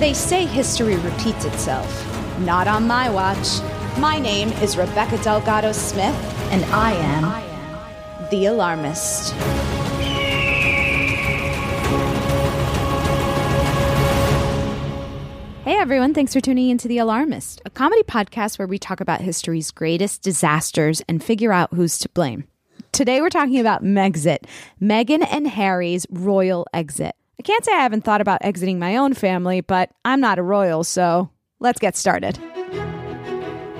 They say history repeats itself. Not on my watch. My name is Rebecca Delgado Smith, and I am the alarmist. Hey everyone, thanks for tuning into The Alarmist, a comedy podcast where we talk about history's greatest disasters and figure out who's to blame. Today we're talking about Megxit, Meghan and Harry's royal exit. I can't say I haven't thought about exiting my own family, but I'm not a royal, so let's get started.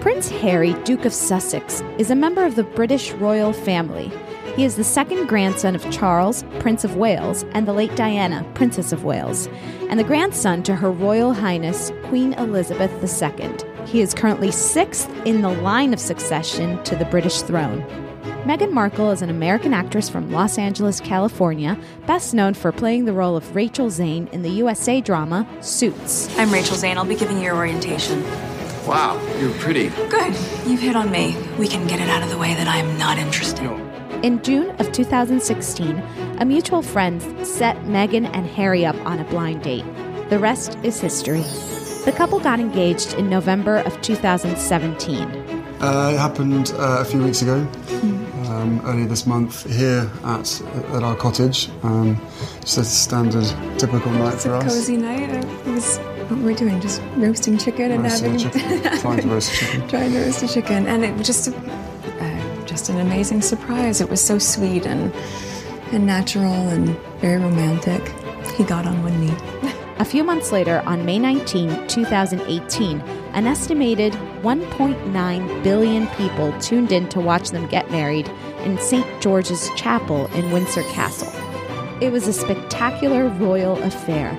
Prince Harry, Duke of Sussex, is a member of the British royal family. He is the second grandson of Charles, Prince of Wales, and the late Diana, Princess of Wales, and the grandson to Her Royal Highness Queen Elizabeth II. He is currently sixth in the line of succession to the British throne. Meghan Markle is an American actress from Los Angeles, California, best known for playing the role of Rachel Zane in the USA drama Suits. I'm Rachel Zane. I'll be giving you your orientation. Wow, you're pretty. Good. You've hit on me. We can get it out of the way that I am not interested. No. In June of 2016, a mutual friend set Meghan and Harry up on a blind date. The rest is history. The couple got engaged in November of 2017. Uh, it happened uh, a few weeks ago, um, earlier this month, here at at our cottage. Um, just a standard, typical night It's for a us. cozy night. It was what we're doing, just roasting chicken and Roasting having chicken. Trying to roast chicken. trying to roast a chicken, and it was just a, uh, just an amazing surprise. It was so sweet and and natural and very romantic. He got on one knee. A few months later, on May 19, 2018, an estimated 1.9 billion people tuned in to watch them get married in St. George's Chapel in Windsor Castle. It was a spectacular royal affair.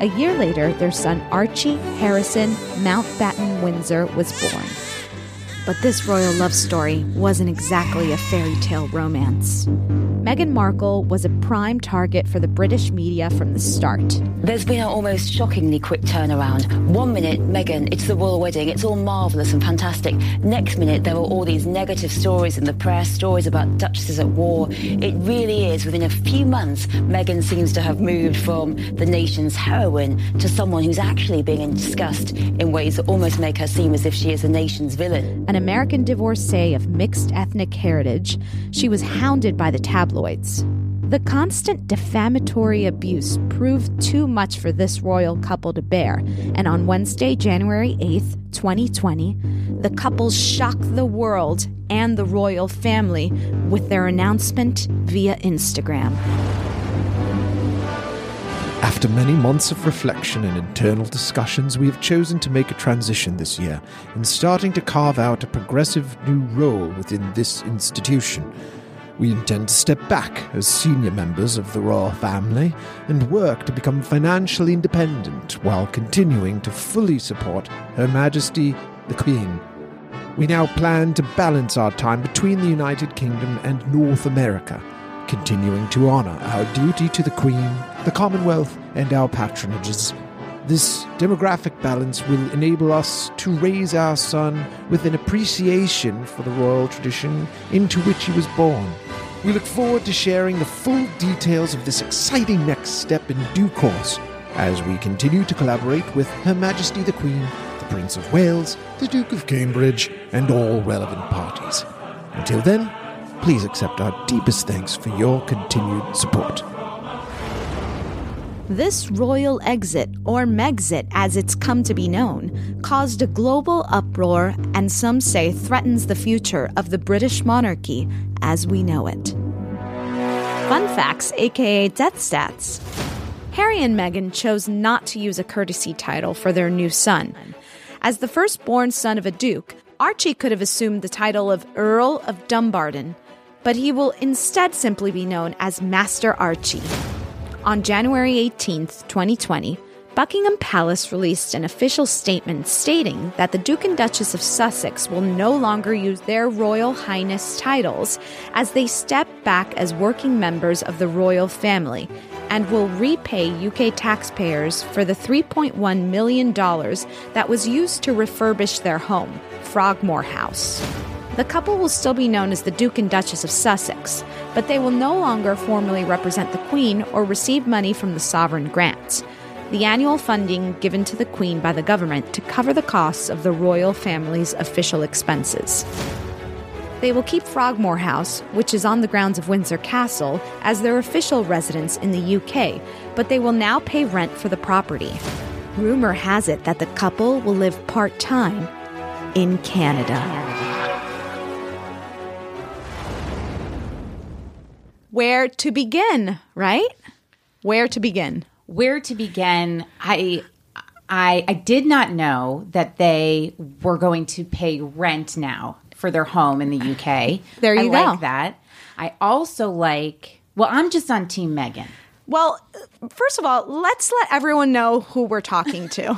A year later, their son Archie Harrison Mountbatten Windsor was born. But this royal love story wasn't exactly a fairy tale romance. Meghan Markle was a prime target for the British media from the start. There's been an almost shockingly quick turnaround. One minute, Meghan, it's the royal wedding, it's all marvellous and fantastic. Next minute, there were all these negative stories in the press, stories about duchesses at war. It really is, within a few months, Meghan seems to have moved from the nation's heroine to someone who's actually being discussed in ways that almost make her seem as if she is the nation's villain. An American divorcee of mixed ethnic heritage, she was hounded by the tabloids. The constant defamatory abuse proved too much for this royal couple to bear, and on Wednesday, January 8th, 2020, the couple shocked the world and the royal family with their announcement via Instagram. After many months of reflection and internal discussions, we have chosen to make a transition this year in starting to carve out a progressive new role within this institution. We intend to step back as senior members of the royal family and work to become financially independent while continuing to fully support Her Majesty the Queen. We now plan to balance our time between the United Kingdom and North America, continuing to honour our duty to the Queen, the Commonwealth, and our patronages. This demographic balance will enable us to raise our son with an appreciation for the royal tradition into which he was born. We look forward to sharing the full details of this exciting next step in due course as we continue to collaborate with Her Majesty the Queen, the Prince of Wales, the Duke of Cambridge, and all relevant parties. Until then, please accept our deepest thanks for your continued support. This royal exit, or Megxit as it's come to be known, caused a global uproar and some say threatens the future of the British monarchy as we know it. Fun facts, aka death stats. Harry and Meghan chose not to use a courtesy title for their new son. As the firstborn son of a duke, Archie could have assumed the title of Earl of Dumbarton, but he will instead simply be known as Master Archie. On January 18th, 2020, Buckingham Palace released an official statement stating that the Duke and Duchess of Sussex will no longer use their Royal Highness titles as they step back as working members of the royal family and will repay UK taxpayers for the $3.1 million that was used to refurbish their home, Frogmore House. The couple will still be known as the Duke and Duchess of Sussex, but they will no longer formally represent the Queen or receive money from the sovereign grants. The annual funding given to the Queen by the government to cover the costs of the royal family's official expenses. They will keep Frogmore House, which is on the grounds of Windsor Castle, as their official residence in the UK, but they will now pay rent for the property. Rumor has it that the couple will live part time in Canada. Where to begin, right? Where to begin? Where to begin? I I I did not know that they were going to pay rent now for their home in the UK. There you I go. like that. I also like well, I'm just on team Meghan. Well, first of all, let's let everyone know who we're talking to.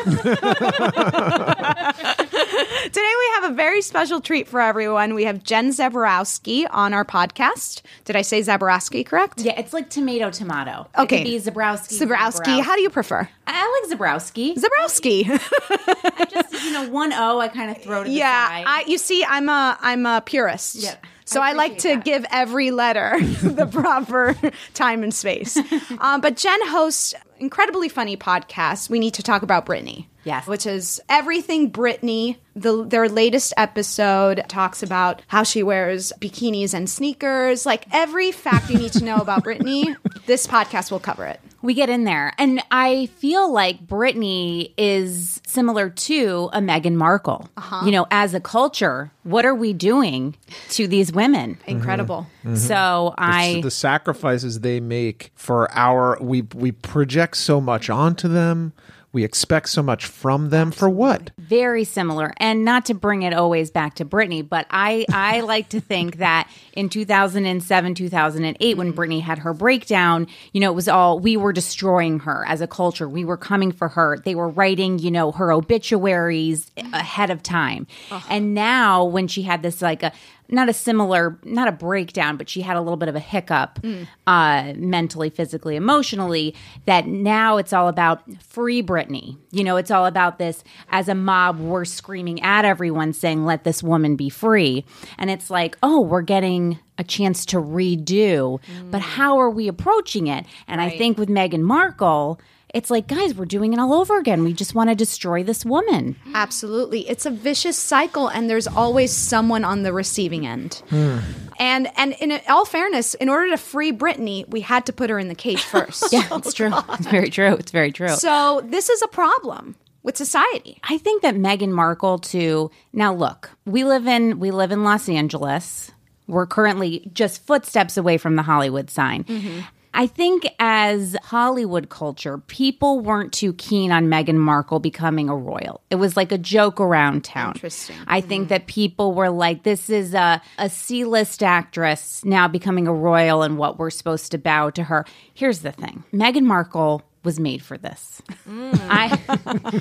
Today we have a very special treat for everyone. We have Jen Zaborowski on our podcast. Did I say Zaborowski correct? Yeah, it's like tomato tomato. Okay. It could be Zabrowski. Zaborowski. How do you prefer? I like Zabrowski. Zaborowski. I just, you know, one O I kind of throw to the yeah, side. I you see I'm a I'm a purist. Yeah. So I, like to give every letter the proper time and space. Um, but Jen hosts incredibly funny podcasts. We need to talk about Britney. Yes. Which is everything Britney. The, their latest episode talks about how she wears bikinis and sneakers. Like every fact you need to know about Britney, this podcast will cover it. We get in there. And I feel like Britney is similar to a Meghan Markle. Uh-huh. You know, as a culture, what are we doing to these women? Incredible. So I. the, the sacrifices they make for our we we project so much onto them We expect so much from them for what? very similar and not to bring it always back to Britney, but I I like to think that in 2007 2008 when Britney had her breakdown, you know, it was all we were destroying her as a culture. We were coming for her. They were writing, you know, her obituaries ahead of time. And now when she had this like a not a similar, not a breakdown, but she had a little bit of a hiccup uh, mentally, physically, emotionally. That now it's all about free Britney. You know, it's all about this as a mob, we're screaming at everyone saying, let this woman be free. And it's like, oh, we're getting a chance to redo, but how are we approaching it? And I think with Meghan Markle, it's like, guys, we're doing it all over again. We just want to destroy this woman. Absolutely. It's a vicious cycle and there's always someone on the receiving end. Hmm. And and in all fairness, in order to free Britney, we had to put her in the cage first. Yeah, it's oh, true. It's very true. It's very true. So this is a problem with society. I think that Meghan Markle too. Now look, we live in we live in Los Angeles. We're currently just footsteps away from the Hollywood sign. Mm-hmm. I think as Hollywood culture, people weren't too keen on Meghan Markle becoming a royal. It was like a joke around town. Interesting. I think that people were like, this is a, a C list actress now becoming a royal and what we're supposed to bow to her. Here's the thing Meghan Markle was made for this. Mm. I,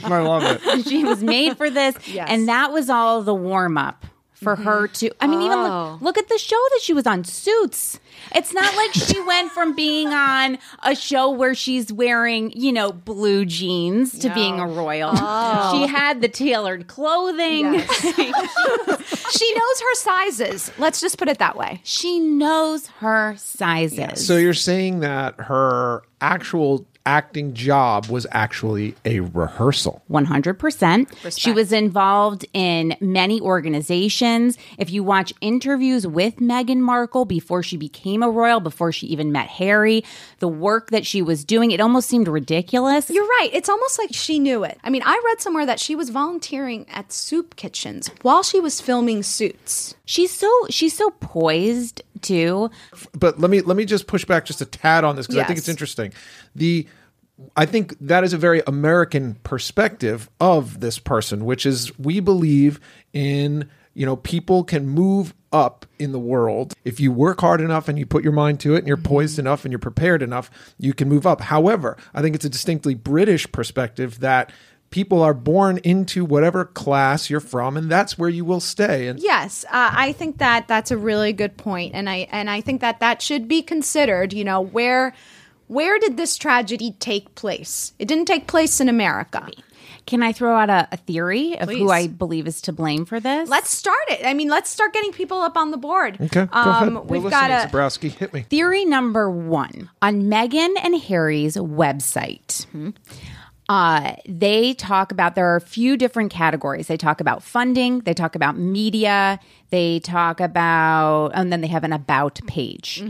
I love it. she was made for this. Yes. And that was all the warm up for her to I mean even Oh. look, look at the show that she was on Suits. It's not like she went from being on a show where she's wearing, you know, blue jeans to being a royal. Oh. She had the tailored clothing. She knows her sizes. Let's just put it that way. she knows her sizes. So you're saying that her actual acting job was actually a rehearsal. 100%. She was involved in many organizations. If you watch interviews with Meghan Markle before she became a royal, before she even met Harry, the work that she was doing, it almost seemed ridiculous. You're right. It's almost like she knew it. I mean, I read somewhere that she was volunteering at soup kitchens while she was filming Suits. She's so she's so poised too. But let me let me just push back just a tad on this because I think it's interesting. The I think that is a very American perspective of this person, which is we believe in, you know, people can move up in the world. If you work hard enough and you put your mind to it and you're mm-hmm. poised enough and you're prepared enough, you can move up. However, I think it's a distinctly British perspective that people are born into whatever class you're from and that's where you will stay. And Yes, uh, I think that that's a really good point, and I and I think that that should be considered. You know, where where did this tragedy take place? It didn't take place in America. Can I throw out a, a theory of Please. who I believe is to blame for this? Let's start it. I mean, let's start getting people up on the board. Okay, go Um, ahead. We're we've got a Zabrowski. Hit me. Theory number one on Meghan and Harry's website. Uh, they talk about there are a few different categories. They talk about funding, they talk about media, they talk about, and then they have an about page.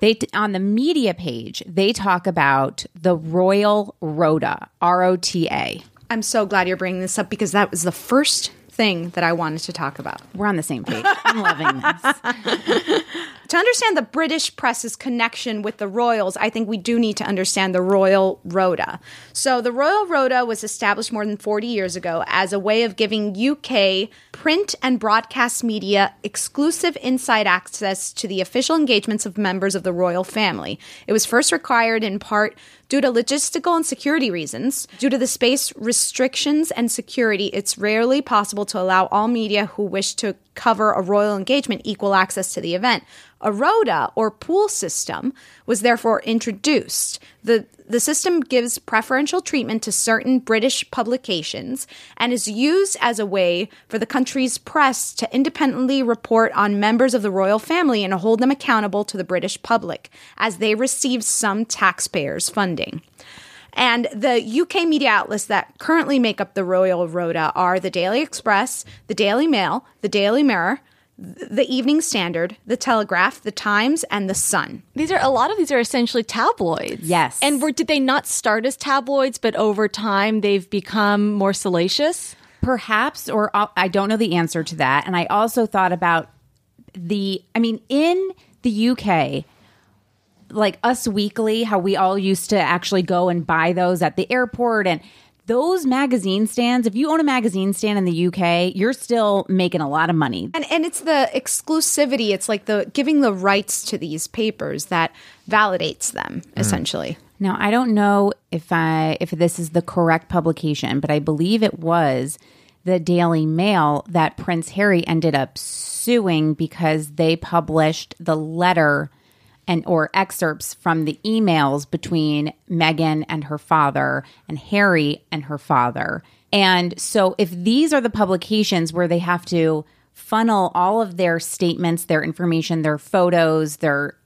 They on the media page they talk about the Royal Rota, R O T A. I'm so glad you're bringing this up because that was the first thing that I wanted to talk about. We're on the same page. I'm loving this. To understand the British press's connection with the royals, I think we do need to understand the Royal Rota. So, the Royal Rota was established more than 40 years ago as a way of giving UK print and broadcast media exclusive inside access to the official engagements of members of the royal family. It was first required in part due to logistical and security reasons. Due to the space restrictions and security, it's rarely possible to allow all media who wish to cover a royal engagement equal access to the event. A rota or pool system was therefore introduced. The the system gives preferential treatment to certain British publications and is used as a way for the country's press to independently report on members of the royal family and hold them accountable to the British public as they receive some taxpayers' funding. And the UK media outlets that currently make up the Royal Rota are the Daily Express, the Daily Mail, the Daily Mirror, the Evening Standard, the Telegraph, the Times, and the Sun. These are a lot of these are essentially tabloids. Yes. And were, did they not start as tabloids, but over time they've become more salacious? Perhaps, or uh, I don't know the answer to that. And I also thought about the, I mean, in the UK, like Us Weekly, how we all used to actually go and buy those at the airport and those magazine stands, if you own a magazine stand in the UK, you're still making a lot of money. And and it's the exclusivity, it's like the giving the rights to these papers that validates them mm. essentially. Now, I don't know if I if this is the correct publication, but I believe it was the Daily Mail that Prince Harry ended up suing because they published the letter and or excerpts from the emails between Meghan and her father and Harry and her father. And so if these are the publications where they have to funnel all of their statements, their information, their photos, their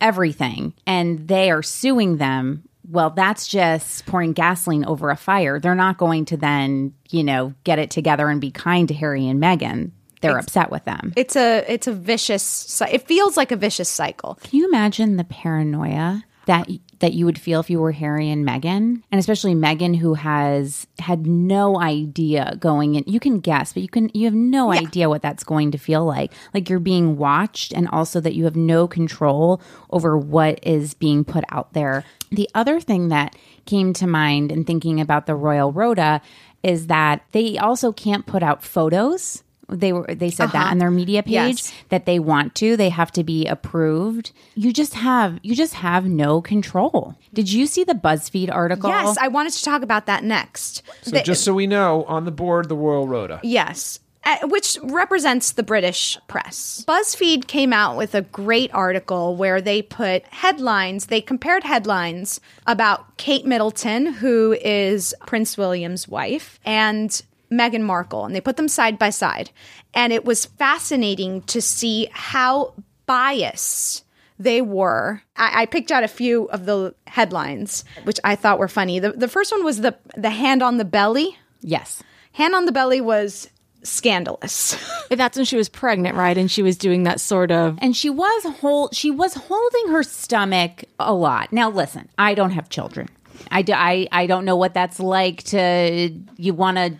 everything, and they are suing them, well, that's just pouring gasoline over a fire. They're not going to then, you know, get it together and be kind to Harry and Meghan. They're upset with them. It's a it's a vicious it feels like a vicious cycle. Can you imagine the paranoia that that you would feel if you were Harry and Meghan, and especially Meghan, who has had no idea going in. You can guess, but you can you have no idea what that's going to feel like. Like you're being watched, and also that you have no control over what is being put out there. The other thing that came to mind in thinking about the Royal Rota is that they also can't put out photos they were they said that Uh-huh. on their media page Yes. that they want to they have to be approved you just have you just have no control did you see the buzzfeed article Yes, I wanted to talk about that next. So The- just so we know, on the board, the Royal rota Yes. Uh, which represents the British press. BuzzFeed came out with a great article where they put headlines, they compared headlines about Kate Middleton, who is Prince William's wife, and Meghan Markle, and they put them side by side. And it was fascinating to see how biased they were. I, I picked out a few of the headlines, which I thought were funny. The, the first one was the the hand on the belly. Yes. Hand on the belly was scandalous. That's when she was pregnant, right? And she was doing that sort of. and she was hold she was holding her stomach a lot now listen i don't have children i, do, I, I don't know what that's like to you want to Hold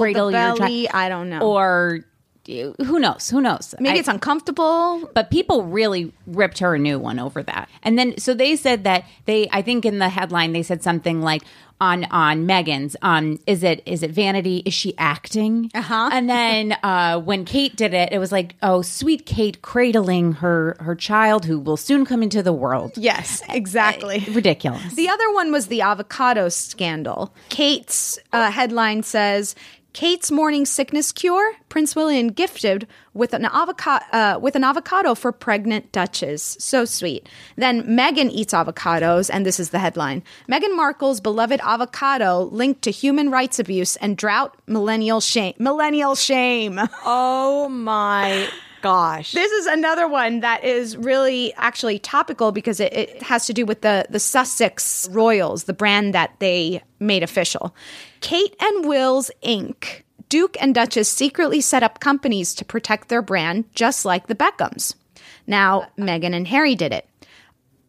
cradle the your belly, child I don't know. or who knows who knows Maybe I- it's uncomfortable. but people really ripped her a new one over that. And then so they said that they I think in the headline they said something like on on Meghan's um is it is it vanity is she acting uh-huh and then uh when Kate did it it was like oh sweet Kate cradling her her child who will soon come into the world Yes, exactly. ridiculous The other one was the avocado scandal. Kate's uh, headline says Kate's morning sickness cure. Prince William gifted with an avocado uh, with an avocado for pregnant duchess. So sweet. Then Meghan eats avocados, and this is the headline: Meghan Markle's beloved avocado linked to human rights abuse and drought. Millennial shame. Millennial shame. Oh my gosh. This is another one that is really actually topical because it, it has to do with the, the Sussex Royals, the brand that they made official. Kate and Will's Inc. Duke and Duchess secretly set up companies to protect their brand, just like the Beckhams. Now, Meghan and Harry did it.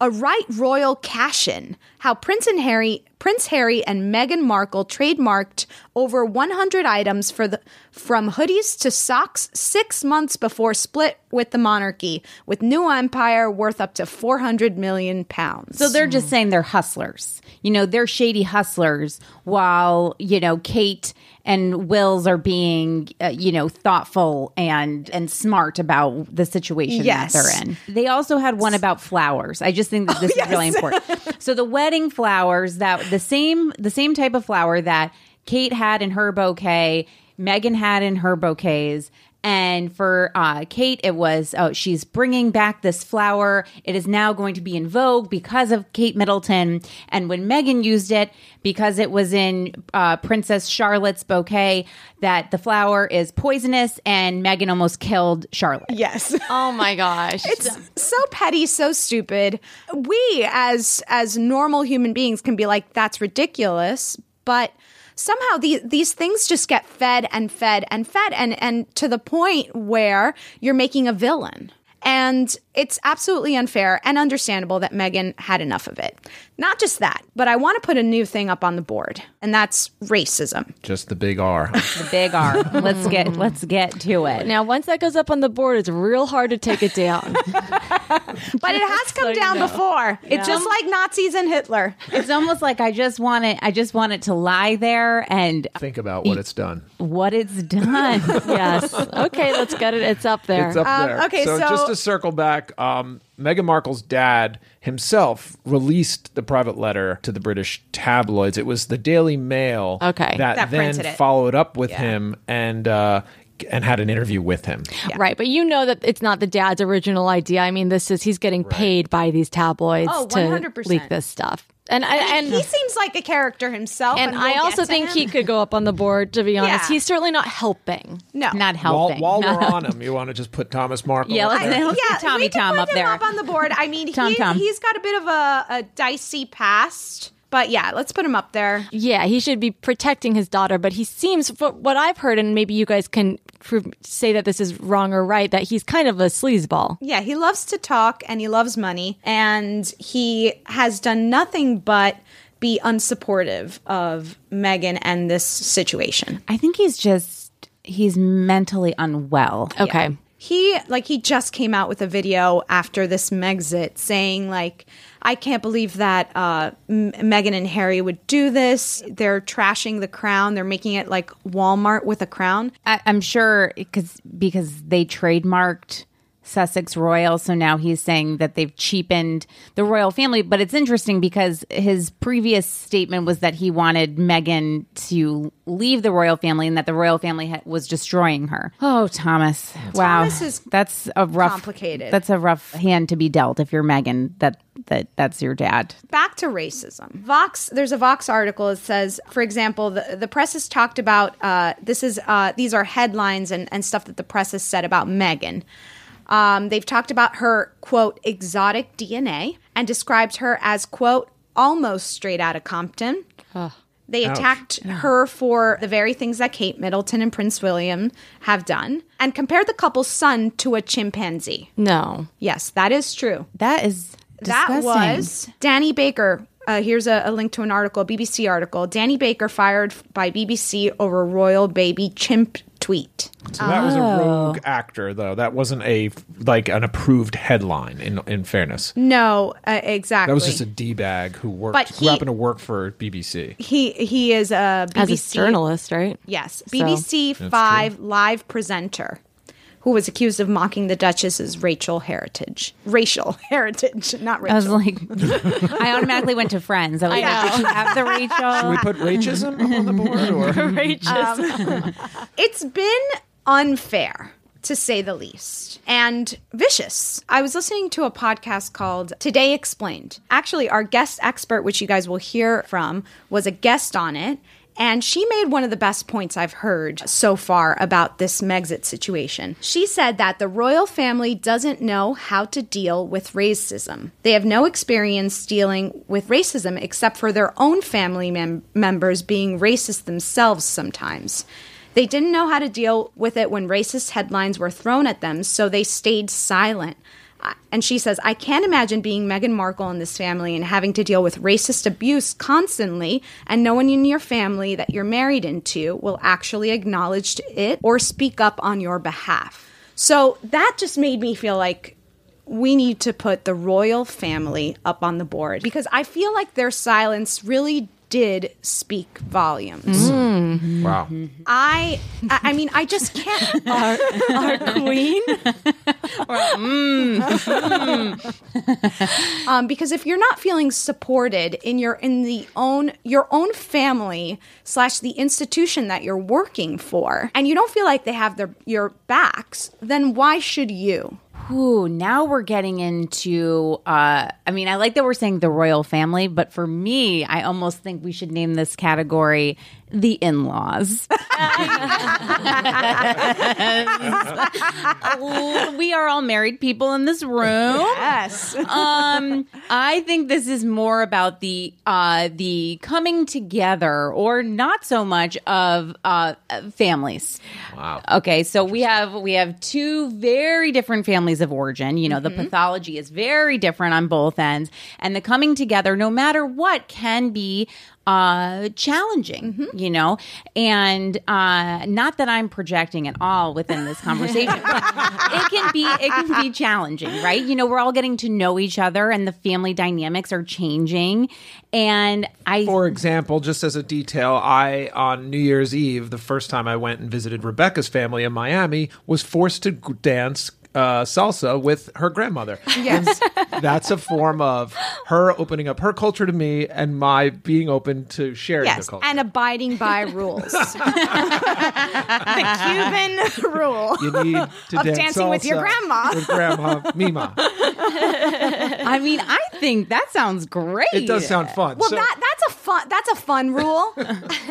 A right royal cash in. How Prince and Harry, Prince Harry and Meghan Markle trademarked over 100 items for the from hoodies to socks 6 months before split with the monarchy with new empire worth up to 400 million pounds. So they're just saying they're hustlers. You know, they're shady hustlers while, you know, Kate and Wills are being, uh, you know, thoughtful and and smart about the situation Yes. that they're in. They also had one about flowers. I just think that this is really important. so the wedding flowers that the same the same type of flower that Kate had in her bouquet, Meghan had in her bouquets. And for uh, Kate, it was, oh, she's bringing back this flower. It is now going to be in vogue because of Kate Middleton. And when Meghan used it, because it was in uh, Princess Charlotte's bouquet, that the flower is poisonous and Meghan almost killed Charlotte. Yes. Oh my gosh. It's so petty, so stupid. We as as normal human beings can be like that's ridiculous, but somehow these these things just get fed and fed and fed and and to the point where you're making a villain. And it's absolutely unfair and understandable that Meghan had enough of it. Not just that, but I want to put a new thing up on the board, and that's racism. Just the big R. The big R. let's get let's get to it. Now, once that goes up on the board, it's real hard to take it down. But it has come down before. It's just like Nazis and Hitler. It's almost like I just want it I just want it to lie there and Think about what it's done. what it's done. yes. Okay, let's get it. It's up there. It's up Um, there. okay, so, so- just to circle back, um, Meghan Markle's dad himself released the private letter to the British tabloids. It was the Daily Mail Okay. that, That then followed up with him and uh, and had an interview with him. Right, but you know that it's not the dad's original idea. I mean, this is he's getting paid by these tabloids Oh, to leak this stuff. And I and he seems like a character himself. and And, I we'll also think him. he could go up on the board. To be honest, Yeah. he's certainly not helping. no Not While, helping. while we're on him, you want to just put Thomas Markle Yeah, let's- there? let's yeah, put Tommy we can Tom put up him there. up on the board. I mean, Tom he, Tom. he's got a bit of a, a dicey past, but yeah, let's put him up there. Yeah, he should be protecting his daughter, but he seems, what I've heard, and maybe you guys can prove, say that this is wrong or right, that he's kind of a sleazeball. Yeah, he loves to talk and he loves money, and he has done nothing but be unsupportive of Meghan and this situation. I think he's just he's mentally unwell. Okay. He like he just came out with a video after this Megxit saying like I can't believe that uh, M- Meghan and Harry would do this. They're trashing the crown. They're making it like Walmart with a crown. I, I'm sure because because they trademarked Sussex Royal, so now he's saying that they've cheapened the royal family. But it's interesting because his previous statement was that he wanted Meghan to leave the royal family and that the royal family ha- was destroying her. Oh, Thomas! wow, Thomas is that's a rough, complicated. That's a rough hand to be dealt if you're Meghan. That that that's your dad. back to racism. Vox, there's a Vox article that says, for example, the, the press has talked about uh, this is uh, these are headlines and, and stuff that the press has said about Meghan. Um, they've talked about her quote exotic DNA and described her as quote almost straight out of Compton. They Ouch. attacked her for the very things that Kate Middleton and Prince William have done and compared the couple's son to a chimpanzee. No. Yes, that is true. That is That was Danny Baker. Uh, here's a, a link to an article, a BBC article. Danny Baker fired by BBC over royal baby chimp tweet. So that was a Oh. rogue actor, though. That wasn't a like an approved headline. In in fairness, No, uh, exactly. that was just a d bag who worked But who he- happened to work for BBC. he he is a BBC As a journalist, right? Yes, BBC That's Five live presenter who was accused of mocking the Duchess's racial heritage, racial heritage, not Rachel. I was like, I automatically went to Friends. I was like, did you have the Rachel? Should we put racism on the board? Or? Um, it's been unfair to say the least and vicious. I was listening to a podcast called Today Explained. Actually, our guest expert, which you guys will hear from, was a guest on it. And she made one of the best points I've heard so far about this Megxit situation. She said that the royal family doesn't know how to deal with racism. They have no experience dealing with racism except for their own family mem- members being racist themselves sometimes. They didn't know how to deal with it when racist headlines were thrown at them, so they stayed silent. And she says, I can't imagine being Meghan Markle in this family and having to deal with racist abuse constantly, and no one in your family that you're married into will actually acknowledge it or speak up on your behalf. So that just made me feel like we need to put the royal family up on the board because I feel like their silence really did speak volumes. Mm. Wow. I, I I mean, I just can't. Our, our queen. Mm, mm. um, because if you're not feeling supported in your in the own your own family slash the institution that you're working for, and you don't feel like they have their your backs, then why should you? Ooh, now we're getting into. Uh, I mean, I like that we're saying the royal family, but for me, I almost think we should name this category the in laws. we are all married people in this room. Yes. um, I think this is more about the uh, the coming together, or not so much of uh, families. Wow. Okay, so we have we have two very different families of origin. You know, the pathology is very different on both ends, and the coming together, no matter what, can be uh challenging you know? And uh not that i'm projecting at all within this conversation but it can be it can be challenging right? You know we're all getting to know each other and the family dynamics are changing. And i For example, just as a detail, I on New Year's Eve, the first time I went and visited Rebecca's family in Miami, was forced to dance uh, salsa with her grandmother. Yes. That's a form of her opening up her culture to me and my being open to sharing Yes, the culture. and abiding by rules. the Cuban rule you need to of dance dancing with your grandma. With grandma Mima. i mean i think that sounds great It does sound fun. Well, So- that that's a fun that's a fun rule.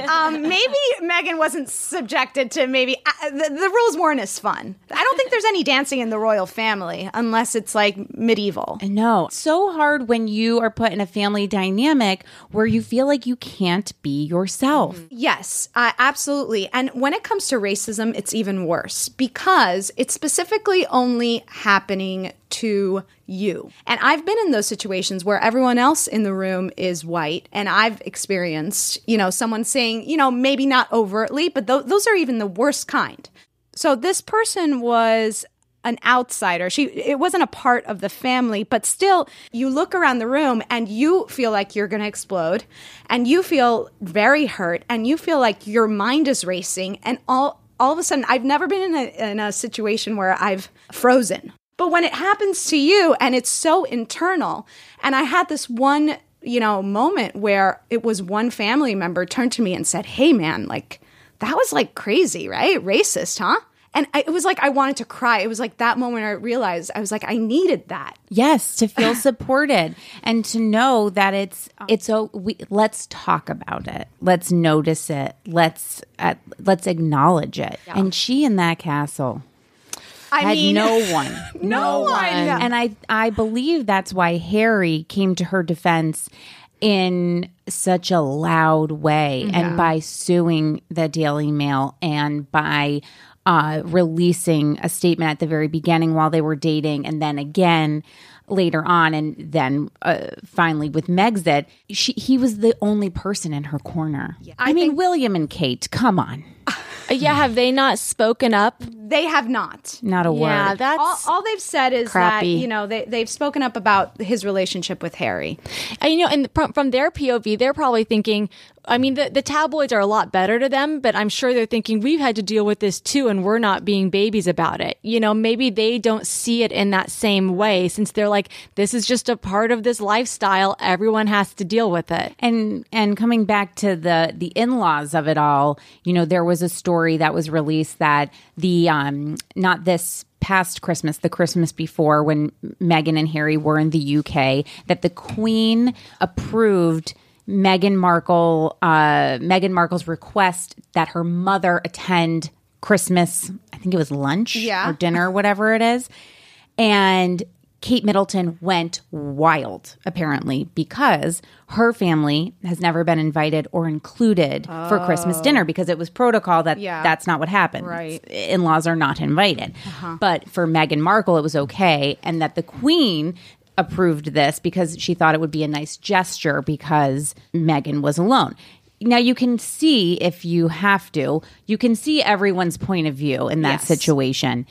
um, maybe Meghan wasn't subjected to maybe uh, the, the rules weren't as fun. I don't think there's any dancing in the royal family unless it's like medieval. No, so hard when you are put in a family dynamic where you feel like you can't be yourself. Yes, uh, absolutely. And when it comes to racism, it's even worse because it's specifically only happening to you. And I've been in those situations where everyone else in the room is white, and I've experienced, you know, someone saying, you know, maybe not overtly, but th- those are even the worst kind. So this person was an outsider. She it wasn't a part of the family, but still you look around the room and you feel like you're going to explode and you feel very hurt and you feel like your mind is racing and all all of a sudden I've never been in a in a situation where I've frozen. But when it happens to you and it's so internal and I had this one, you know, moment where it was one family member turned to me and said, "Hey man, like that was like crazy, right? Racist, huh?" And I, it was like I wanted to cry. It was like that moment I realized I was like I needed that. Yes, to feel supported and to know that it's it's so we let's talk about it. Let's notice it. Let's uh, let's acknowledge it. And she in that castle I had mean, no one, no one. and I I believe that's why Harry came to her defense in such a loud way, and by suing the Daily Mail and by uh, releasing a statement at the very beginning while they were dating, and then again later on, and then uh, finally with Megxit, she he was the only person in her corner. I, mean, William and Kate, come on, yeah, have they not spoken up? They have not. not a Yeah, word. that's All, all they've said is Crappy. that you know they they've spoken up about his relationship with Harry. And, you know, and from, from their POV, they're probably thinking, I mean, the, the tabloids are a lot better to them, but I'm sure they're thinking we've had to deal with this too, and we're not being babies about it. You know, maybe they don't see it in that same way since they're like, this is just a part of this lifestyle. Everyone has to deal with it. and and coming back to the the in-laws of it all you know there was a story that was released that the um not this past christmas the christmas before when meghan and harry were in the uk that the queen approved meghan markle uh meghan markle's request that her mother attend christmas i think it was lunch Yeah. or dinner whatever it is and Kate Middleton went wild, apparently, because her family has never been invited or included for Christmas dinner because it was protocol that Yeah. that's not what happened. Right. In laws are not invited. But for Meghan Markle, it was okay. And that the Queen approved this because she thought it would be a nice gesture because Meghan was alone. Now you can see if you have to, you can see everyone's point of view in that Yes. situation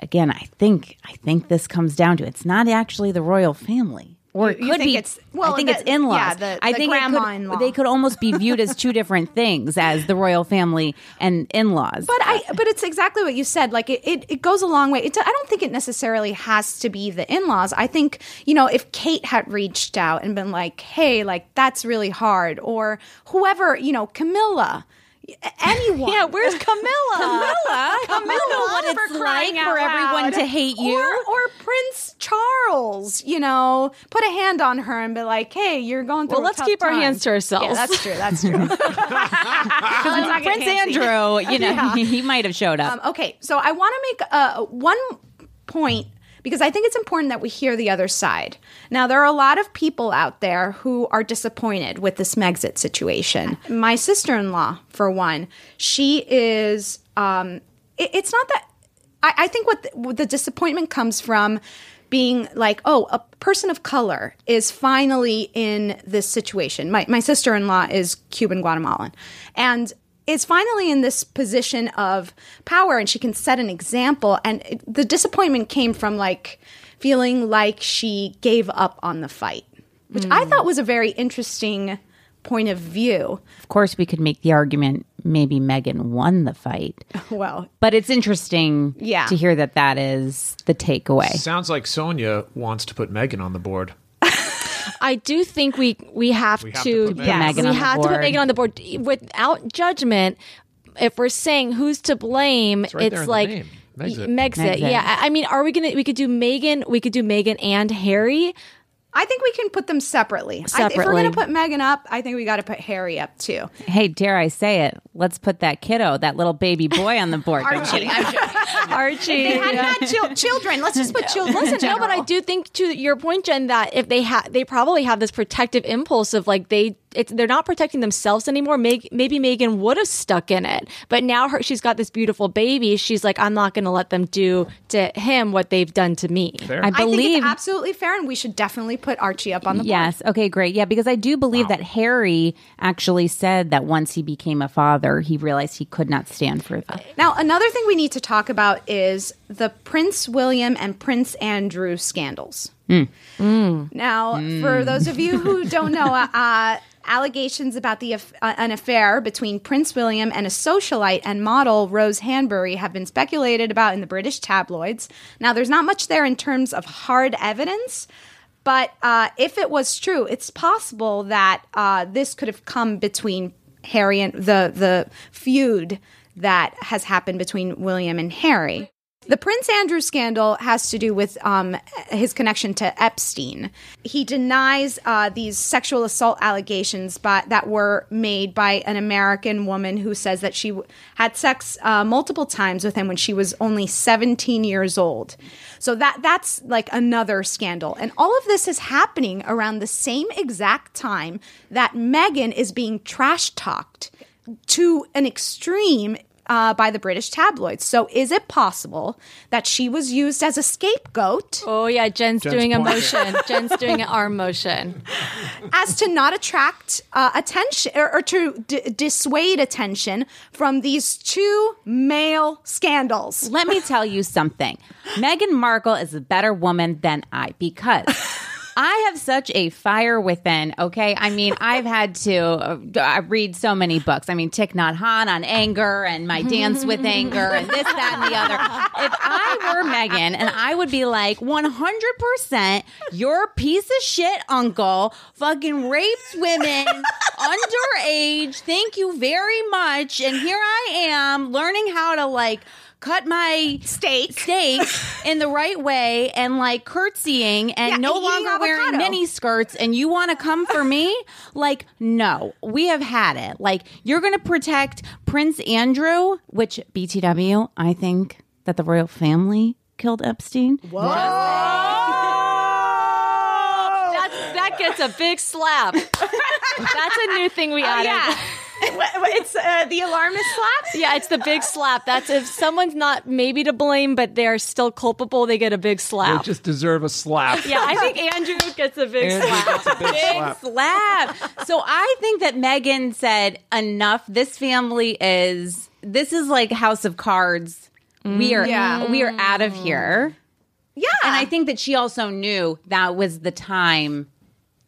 again, I think I think this comes down to it's not actually the royal family. Or it You- could think be. it's- well, I think the- it's in-laws. yeah, the- I the think it could- they could almost be viewed as two different things, as the royal family and in-laws. But I, but it's exactly what you said. Like it, it, it goes a long way. It's, I don't think it necessarily has to be the in-laws. I think you know if Kate had reached out and been like, "Hey, like that's really hard," or whoever, you know, Camilla, anyone. Yeah, where's Camilla? Camilla, Camilla, what for it's crying like out for everyone to hate you. or, or Prince Charles. you know, put a hand on her and be like, "Hey, you're going through." Well, a let's tough keep our hands to ourselves. Yeah, that's true. That's true. Let's not Prince handsy. Andrew, you know, Yeah. he might have showed up. Um, okay, so I want to make uh, one point because I think it's important that we hear the other side. Now, there are a lot of people out there who are disappointed with this Megxit situation. My sister in law, for one, she is. Um, it- it's not that. I, I think what the, what the disappointment comes from being like, oh, a person of color is finally in this situation. My, my sister in law is Cuban Guatemalan. And is finally in this position of power and she can set an example. And it, the disappointment came from like feeling like she gave up on the fight, which I mm. thought was a very interesting point of view. Of course, we could make the argument maybe Meghan won the fight. Well, But it's interesting Yeah. to hear that that is the takeaway. Sounds like Sonia wants to put Meghan on the board. I do think we we have, We have to, to put Meghan Meghan we on the have to put. Meghan on the board without judgment. If we're saying who's to blame, right there it's in the like name. Megxit. Megxit. Megxit. Yeah, I I mean, are we gonna? We could do Meghan. We could do Meghan and Harry. I think we can put them separately. I, if we're going to put Meghan up, I think we got to put Harry up too. Hey, dare I say it? Let's put that kiddo, that little baby boy on the board. I'm Archie. kidding. I'm joking. Archie. They hadn't had chil- children. Let's just put children. Listen, no, but I do think to your point, Jen, that if they have, they probably have this protective impulse of like they, it's they're not protecting themselves anymore. Meg, maybe Meghan would have stuck in it, but now her, she's got this beautiful baby. She's like, I'm not going to let them do to him what they've done to me. I I think believe. it's absolutely fair, and we should definitely put Archie up on the board. Yes. Okay, great. Yeah, because I do believe that Harry actually said that once he became a father, he realized he could not stand for that. Now, another thing we need to talk about is the Prince William and Prince Andrew scandals. Now, for those of you who don't know, uh, uh, allegations about the uh, an affair between Prince William and a socialite and model Rose Hanbury have been speculated about in the British tabloids. Now, there's not much there in terms of hard evidence. But uh, if it was true, it's possible that uh, this could have come between Harry and the the feud that has happened between William and Harry. The Prince Andrew scandal has to do with um, his connection to Epstein. He denies uh, these sexual assault allegations by, that were made by an American woman who says that she w- had sex uh, multiple times with him when she was only 17 years old. So that that's like another scandal. And all of this is happening around the same exact time that Meghan is being trash talked to an extreme uh, by the British tabloids. So, is it possible that she was used as a scapegoat Oh yeah, Jen's, Jen's doing a motion. Jen's doing an arm motion. as to not attract uh, attention or, or to d- dissuade attention from these two male scandals? Let me tell you something. Meghan Markle is a better woman than I because I have such a fire within. Okay, I mean, I've had to uh, read so many books. I mean, Thich Nhat Hanh on anger and my dance with anger and this, that, and the other. If I were Meghan, and I would be like, one hundred percent, your piece of shit uncle fucking rapes women underage. Thank you very much. And here I am learning how to like cut my Steak. steak in the right way and like curtsying and Yeah, no and eating longer wearing mini skirts and you want to come for me? like, no, we have had it. Like, you're going to protect Prince Andrew, which BTW, I think that the royal family killed Epstein. That's, that gets a big slap. That's a new thing we oh, added. yeah. it's uh, the alarmist slap. Yeah, it's the big slap. That's if someone's not maybe to blame, but they're still culpable, they get a big slap. They just deserve a slap. yeah, I think Andrew gets a big Andrew slap. gets a big Big slap. slap. So I think that Meghan said enough. This family is this is like House of Cards. We are Yeah. we are out of here. Yeah. And I think that she also knew that was the time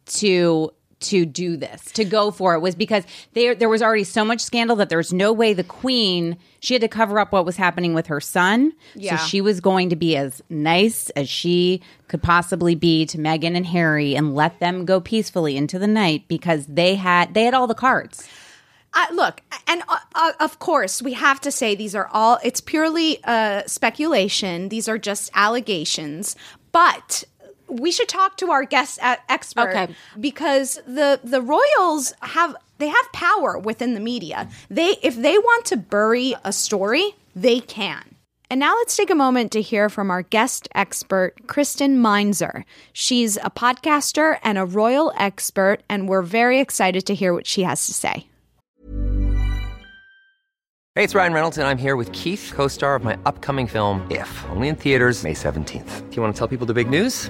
to to do this, to go for it was because there there was already so much scandal that there was no way the queen she had to cover up what was happening with her son. Yeah. So she was going to be as nice as she could possibly be to Meghan and Harry and let them go peacefully into the night because they had they had all the cards. Uh, look, and uh, uh, of course, we have to say these are all, it's purely uh, speculation. These are just allegations. But we should talk to our guest expert Okay. because the the royals have they have power within the media. They if they want to bury a story, they can. And now let's take a moment to hear from our guest expert, Kristen Meinzer. She's a podcaster and a royal expert, and we're very excited to hear what she has to say. Hey, it's Ryan Reynolds, and I'm here with Keith, co star of my upcoming film, If, only in theaters, May 17th. Do you want to tell people the big news?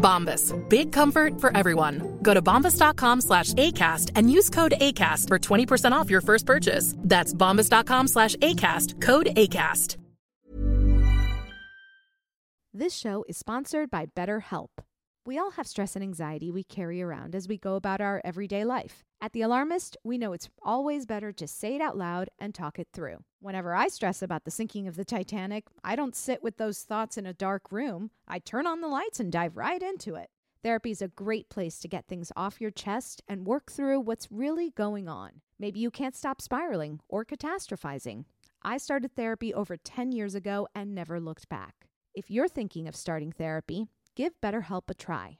Bombas. Big comfort for everyone. Go to bombas.com slash ACAST and use code ACAST for 20% off your first purchase. That's bombas.com slash ACAST. Code ACAST. This show is sponsored by BetterHelp. We all have stress and anxiety we carry around as we go about our everyday life. At The Alarmist, we know it's always better to say it out loud and talk it through. Whenever I stress about the sinking of the Titanic, I don't sit with those thoughts in a dark room. I turn on the lights and dive right into it. Therapy is a great place to get things off your chest and work through what's really going on. Maybe you can't stop spiraling or catastrophizing. I started therapy over 10 years ago and never looked back. If you're thinking of starting therapy, give BetterHelp a try.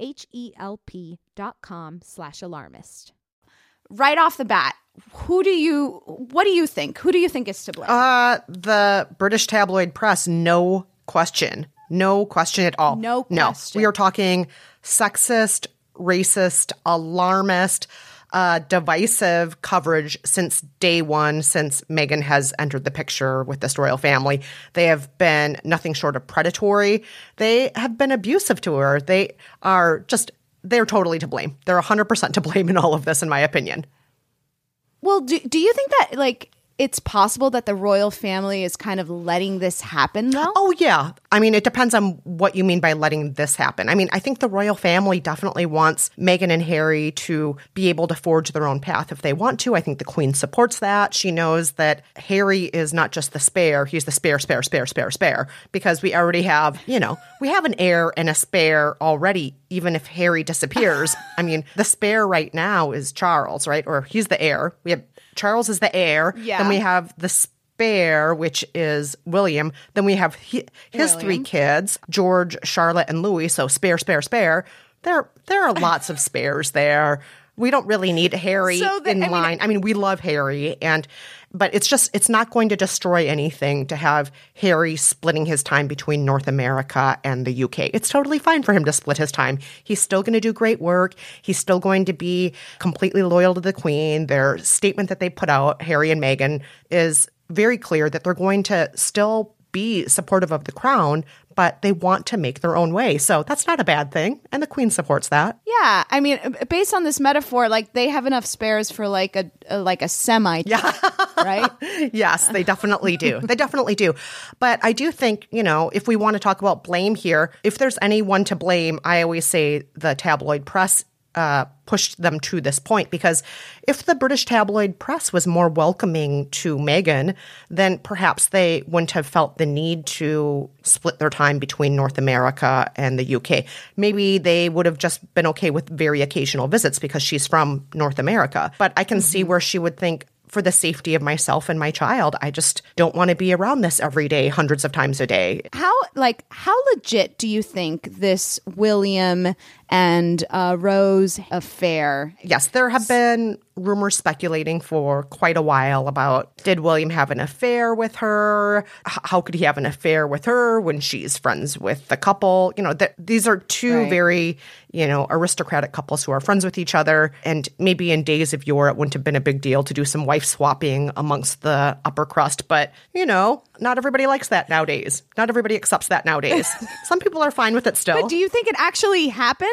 H-E-L-P dot com slash alarmist. Right off the bat, who do you, what do you think? Who do you think is to blame? Uh, the British tabloid press, no question. No question at all. No No. We are talking sexist, racist, alarmist, uh, divisive coverage since day one, since Meghan has entered the picture with this royal family. They have been nothing short of predatory. They have been abusive to her. They are just, they're totally to blame. They're 100% to blame in all of this, in my opinion. Well, do, do you think that, like, it's possible that the royal family is kind of letting this happen, though? Oh, yeah. I mean, it depends on what you mean by letting this happen. I mean, I think the royal family definitely wants Meghan and Harry to be able to forge their own path if they want to. I think the queen supports that. She knows that Harry is not just the spare, he's the spare, spare, spare, spare, spare, because we already have, you know, we have an heir and a spare already, even if Harry disappears. I mean, the spare right now is Charles, right? Or he's the heir. We have Charles is the heir. Yeah. Then we have the spare, which is William. Then we have he, his three kids, George, Charlotte, and Louis. So spare, spare, spare. There, there are lots of spares there. We don't really need Harry So the- in I mean- line. I mean, we love Harry, and but it's just it's not going to destroy anything to have Harry splitting his time between North America and the UK. It's totally fine for him to split his time. He's still going to do great work. He's still going to be completely loyal to the Queen. Their statement that they put out, Harry and Meghan, is very clear that they're going to still be supportive of the crown, but they want to make their own way. So that's not a bad thing. And the queen supports that. Yeah, I mean, based on this metaphor, like they have enough spares for like a, a like a semi, yeah, right? yes, they definitely do. They definitely do. But I do think, you know, if we want to talk about blame here, if there's anyone to blame, I always say the tabloid press uh, pushed them to this point because if the British tabloid press was more welcoming to Meghan, then perhaps they wouldn't have felt the need to split their time between North America and the UK. Maybe they would have just been okay with very occasional visits because she's from North America. But I can mm-hmm. see where she would think, for the safety of myself and my child. I just don't want to be around this every day, hundreds of times a day. How like how legit do you think this William and uh, Rose affair. Yes, there have been rumors speculating for quite a while about did William have an affair with her? H- how could he have an affair with her when she's friends with the couple? You know, th- these are two right. very, you know, aristocratic couples who are friends with each other. And maybe in days of yore, it wouldn't have been a big deal to do some wife swapping amongst the upper crust. But, you know, not everybody likes that nowadays. Not everybody accepts that nowadays. some people are fine with it still. But do you think it actually happened?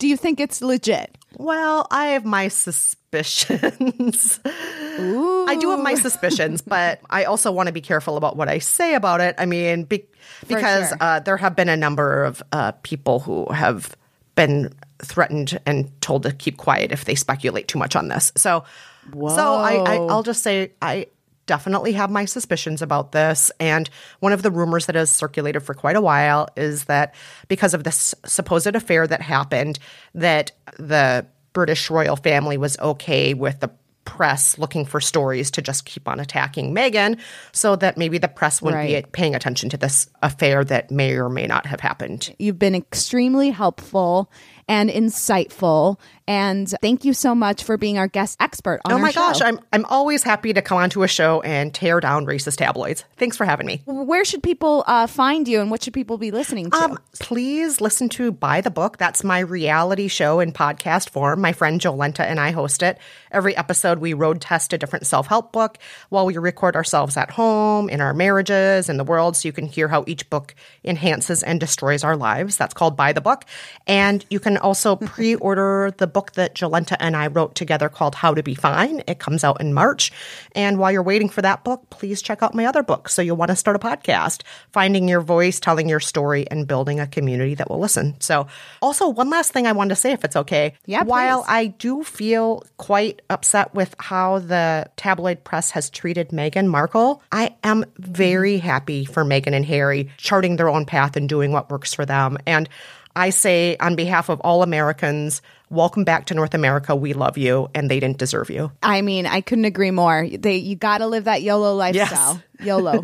Do you think it's legit? Well, I have my suspicions. I do have my suspicions, but I also want to be careful about what I say about it. I mean, be- because sure. uh, there have been a number of uh, people who have been threatened and told to keep quiet if they speculate too much on this. So, Whoa. so I, I, I'll just say I definitely have my suspicions about this. And one of the rumors that has circulated for quite a while is that because of this supposed affair that happened, that the British royal family was okay with the press looking for stories to just keep on attacking Meghan so that maybe the press wouldn't right. be paying attention to this affair that may or may not have happened. You've been extremely helpful and insightful. And thank you so much for being our guest expert on the show. Oh my show. gosh, I'm I'm always happy to come onto a show and tear down racist tabloids. Thanks for having me. Where should people uh, find you, and what should people be listening to? Um, please listen to Buy the Book. That's my reality show in podcast form. My friend Jolenta and I host it. Every episode, we road test a different self help book while we record ourselves at home, in our marriages, in the world, so you can hear how each book enhances and destroys our lives. That's called Buy the Book, and you can also pre order the book that Jolenta and I wrote together called How to Be Fine. It comes out in March. And while you're waiting for that book, please check out my other book. So you'll want to start a podcast, finding your voice, telling your story, and building a community that will listen. So, also, one last thing I wanted to say, if it's okay. Yeah. While please. I do feel quite upset with how the tabloid press has treated Meghan Markle, I am very happy for Meghan and Harry charting their own path and doing what works for them. And I say, on behalf of all Americans, welcome back to North America. We love you, and they didn't deserve you. I mean, I couldn't agree more. They, you got to live that YOLO lifestyle. Yes. YOLO.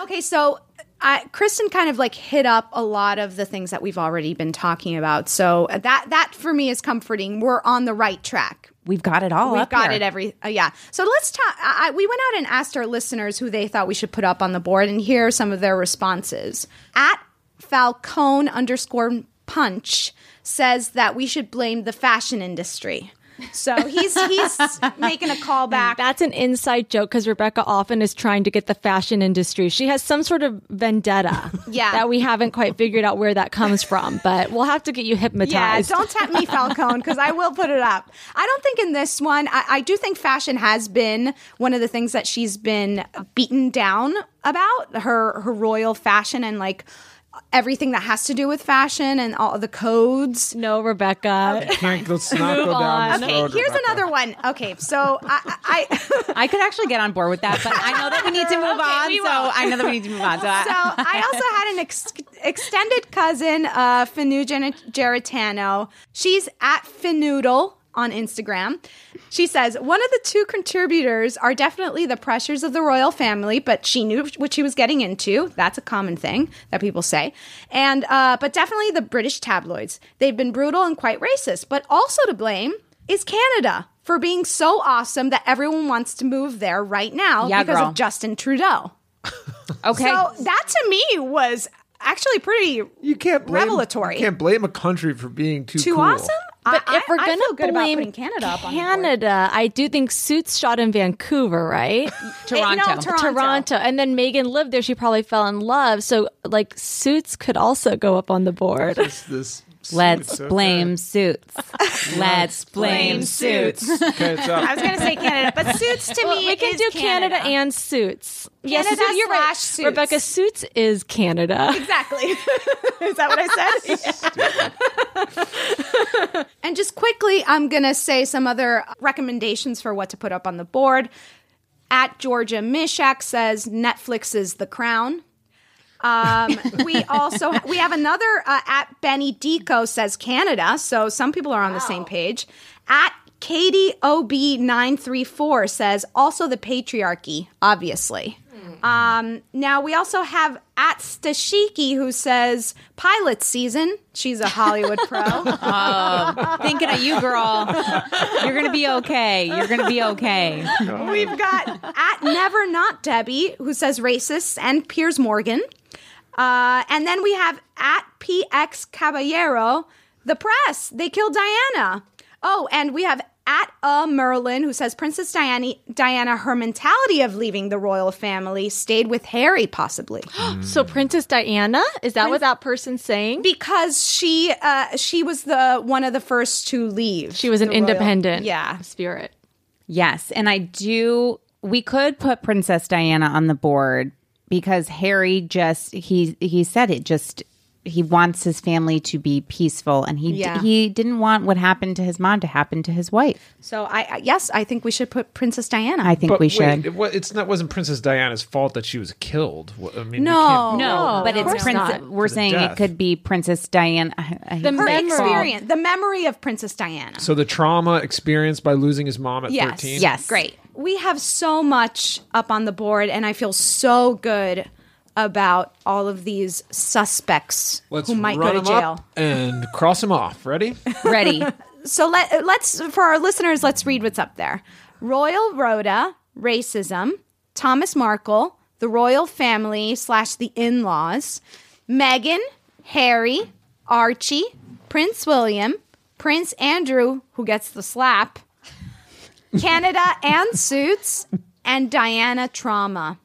okay, so I, Kristen kind of like hit up a lot of the things that we've already been talking about. So that that for me is comforting. We're on the right track. We've got it all. We've got here. it every uh, yeah. So let's talk. I, we went out and asked our listeners who they thought we should put up on the board, and here are some of their responses. At Falcone underscore punch says that we should blame the fashion industry. So he's he's making a call back. That's an inside joke because Rebecca often is trying to get the fashion industry. She has some sort of vendetta, yeah, that we haven't quite figured out where that comes from. But we'll have to get you hypnotized. Yeah, don't tap me, Falcone, because I will put it up. I don't think in this one. I, I do think fashion has been one of the things that she's been beaten down about her her royal fashion and like everything that has to do with fashion and all the codes. No, Rebecca. Okay. Can't, let's not go down Okay, road, here's Rebecca. another one. Okay, so I, I, I could actually get on board with that, but I know that we need to move Okay, on. we So will. I know that we need to move on. So, so I also had an ex- extended cousin, uh, Finuja Geritano. She's at Finoodle on Instagram. She says, one of the two contributors are definitely the pressures of the royal family, but she knew what she was getting into. That's a common thing that people say. And, uh, but definitely the British tabloids. They've been brutal and quite racist, but also to blame is Canada for being so awesome that everyone wants to move there right now Yeah, because girl. of Justin Trudeau. okay. So that to me was actually pretty You can't blame, revelatory. You can't blame a country for being too too cool. awesome. But I- if we're I gonna feel good blame putting Canada up on the. Canada, I do think Suits shot in Vancouver, right? Toronto. no, Toronto. Toronto, and then Meghan lived there. She probably fell in love. So, like, Suits could also go up on the board. This, this Let's suits, okay. blame suits. Let's blame suits. Okay. I was going to say Canada, but suits to Well, me we can is do Canada. and Suits. Yes, Canada so you're right. Suits. Rebecca, Suits is Canada. Exactly. Is that what I said? and just quickly, I'm going to say some other recommendations for what to put up on the board. At Georgia Mishak says Netflix is the crown. Um, we also we have another uh, at Benny Deco says Canada, so some people are on the same page. At Katie OB nine three four says also the patriarchy, obviously. Um, now we also have at Stashiki who says pilot season. She's a Hollywood pro. Oh, thinking of you, girl. You're gonna be okay. You're gonna be okay. We've got at Never Not Debbie, who says racists, and Piers Morgan. Uh, and then we have at PX Caballero, the press. They killed Diana. Oh, and we have at a Merlin, who says Princess Diana, Diana, her mentality of leaving the royal family stayed with Harry, possibly. So Princess Diana is that what that person's saying? Because she uh, she was the one of the first to leave. She was an the royal- independent yeah. spirit. Yes, and I do. We could put Princess Diana on the board because Harry just he he said it just he wants his family to be peaceful and he d- he didn't want what happened to his mom to happen to his wife. So I I- yes, I think we should put Princess Diana. I think But we should. it, it's not wasn't Princess Diana's fault that she was killed. Wha- I mean, we No. no, but it's course Princess. not. We're saying death. it could be Princess Diana. I- I hate The to her say it. experience, the memory of Princess Diana. So the trauma experienced by losing his mom at yes, thirteen. Yes. great. We have so much up on the board, and I feel so good about all of these suspects Let's who might run go to jail. up and cross them off. Ready? Ready? So let let's for our listeners, let's read what's up there. Royal Rota, racism. Thomas Markle, the royal family slash the in-laws. Meghan, Harry, Archie, Prince William, Prince Andrew, who gets the slap. Canada and Suits, and Diana Trauma.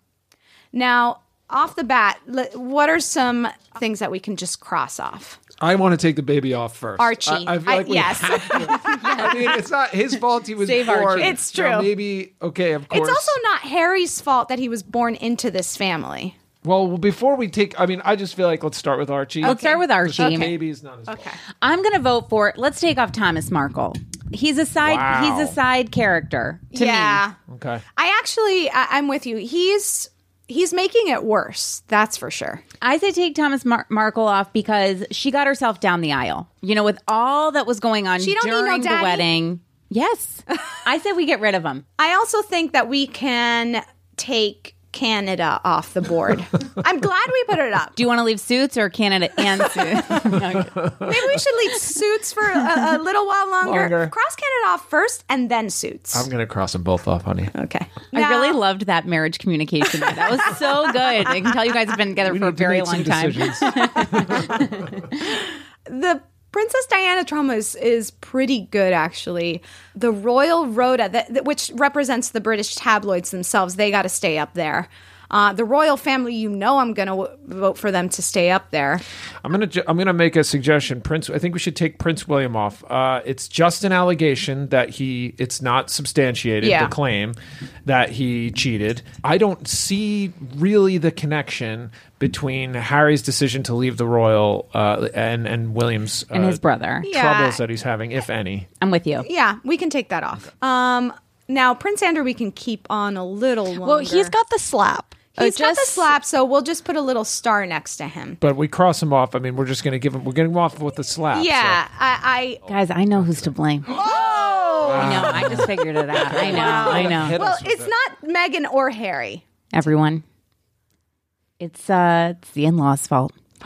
Now, off the bat, what are some things that we can just cross off? I want to take the baby off first. Archie. I, I feel I- like we yes. have to. I mean, it's not his fault. He was Save born. Archie. It's Now, true. maybe okay. Of course. It's also not Harry's fault that he was born into this family. well. Before we take, I mean, I just feel like let's start with Archie. Let's start with Archie. The baby is not his fault. I'm going to vote for. Let's take off Thomas Markle. He's a side. Wow. He's a side character to yeah. me. Okay. I actually, I, I'm with you. He's he's making it worse. That's for sure. I say take Thomas Mar- Markle off because she got herself down the aisle. You know, with all that was going on She don't need no during the wedding. Yes, I said we get rid of him. I also think that we can take Canada uh, off the board. I'm glad we put it up. Do you want to leave Suits or Canada and Suits? Maybe we should leave Suits for a, a little while longer. Longer. Cross Canada off first, and then Suits. I'm gonna cross them both off, honey. okay. I really loved that marriage communication. That was so good. I can tell you guys have been together We for a very long time. the Princess Diana trauma is, is pretty good, actually. The Royal Rota, that, that- which represents the British tabloids themselves, they got to stay up there. Uh, the royal family, you know, I'm going to w- vote for them to stay up there. I'm gonna ju- I'm gonna make a suggestion. Prince, I think we should take Prince William off. Uh, it's just an allegation that he. It's not substantiated. Yeah. The claim that he cheated. I don't see really the connection between Harry's decision to leave the royal uh, and and William's uh, And his brother. Yeah. troubles that he's having, if any. I'm with you. Yeah, we can take that off. Um, now, Prince Andrew, we can keep on a little longer. Well, he's got the slap. He's Uh, got the slap, so we'll just put a little star next to him. But we cross him off. I mean, we're just gonna give him. We're getting him off with the slap. yeah, I, I. Guys, I know who's to blame. Oh! I know. I just figured it out. I know. I know. Well, it's it. not Meghan or Harry. Everyone. It's uh it's the in-laws' fault.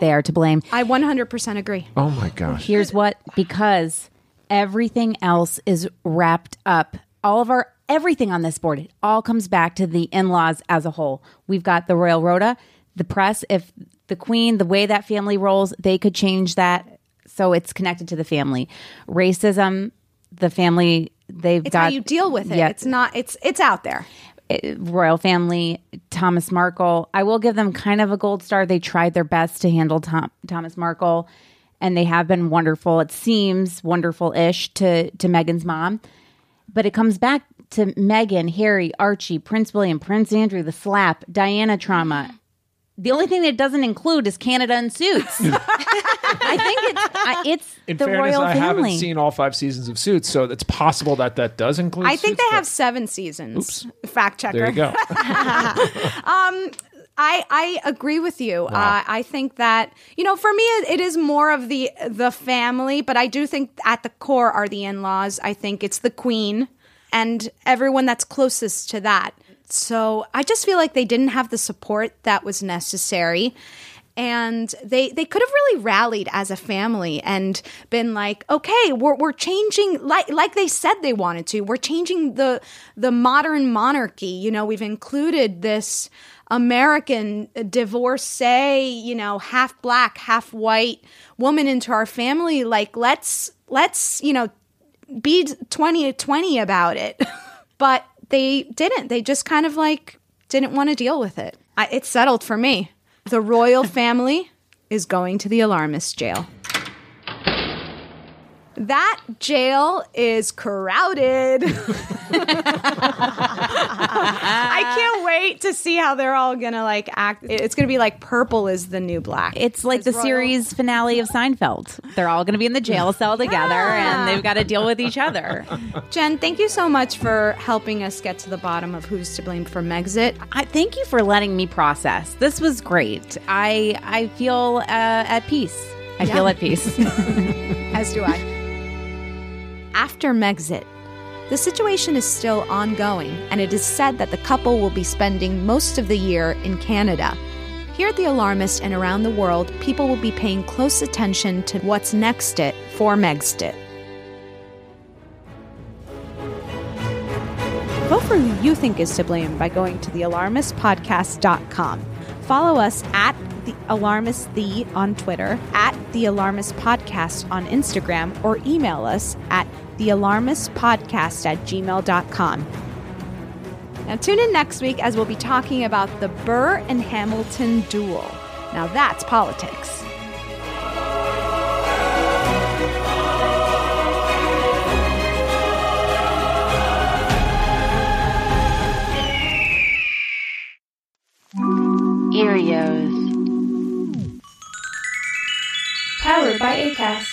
they are to blame. I 100% agree. Oh my gosh. Here's what because everything else is wrapped up. All of our everything on this board, it all comes back to the in-laws as a whole. We've got the royal rota, the press, if the queen, the way that family rolls, they could change that so it's connected to the family. Racism, the family they've It's got how you deal with it. Yeah. It's not. It's it's out there. it- royal family, Thomas Markle. I will give them kind of a gold star. They tried their best to handle Tom, Thomas Markle, and they have been wonderful. It seems wonderful-ish to to Meghan's mom, but it comes back to Meghan, Harry, Archie, Prince William, Prince Andrew, the slap, Diana trauma. The only thing that it doesn't include is Canada and suits. I think it's I, it's In the fairness, royal I family. haven't seen all five seasons of Suits, so it's possible that that does include. I think Suits, they have seven seasons. Fact checker. There you go. um, I I agree with you. Uh, I think that you know, for me, it, it is more of the the family, but I do think at the core are the in laws. I think it's the queen and everyone that's closest to that. So I just feel like they didn't have the support that was necessary. And they they could have really rallied as a family and been like, okay, we're we're changing like like they said they wanted to. We're changing the the modern monarchy. You know, we've included this American divorcee, you know, half black, half white woman into our family. Like, let's let's you know be 20 20 about it. but they didn't. They just kind of like didn't want to deal with it. I, it's settled for me. The royal family is going to the alarmist jail. That jail is crowded. I can't wait to see how they're all gonna like act. It's gonna be like purple is the new black. It's like the series finale of Seinfeld. They're all going to be in the jail cell together and they've got to deal with each other. Jen, thank you so much for helping us get to the bottom of who's to blame for Megxit. I thank you for letting me process. This was great. I I feel uh, at peace. I feel at peace. As do I. After Megxit, the situation is still ongoing, and it is said that the couple will be spending most of the year in Canada. Here at The Alarmist and around the world, people will be paying close attention to what's next it for Megxit. Vote for who you think is to blame by going to thealarmistpodcast.com. Follow us at the Alarmist The on Twitter, at the Alarmist Podcast on Instagram, or email us at thealarmistpodcast at gmail.com. Now tune in next week as we'll be talking about the Burr and Hamilton duel. Now that's politics. Earios. Powered by ACAST.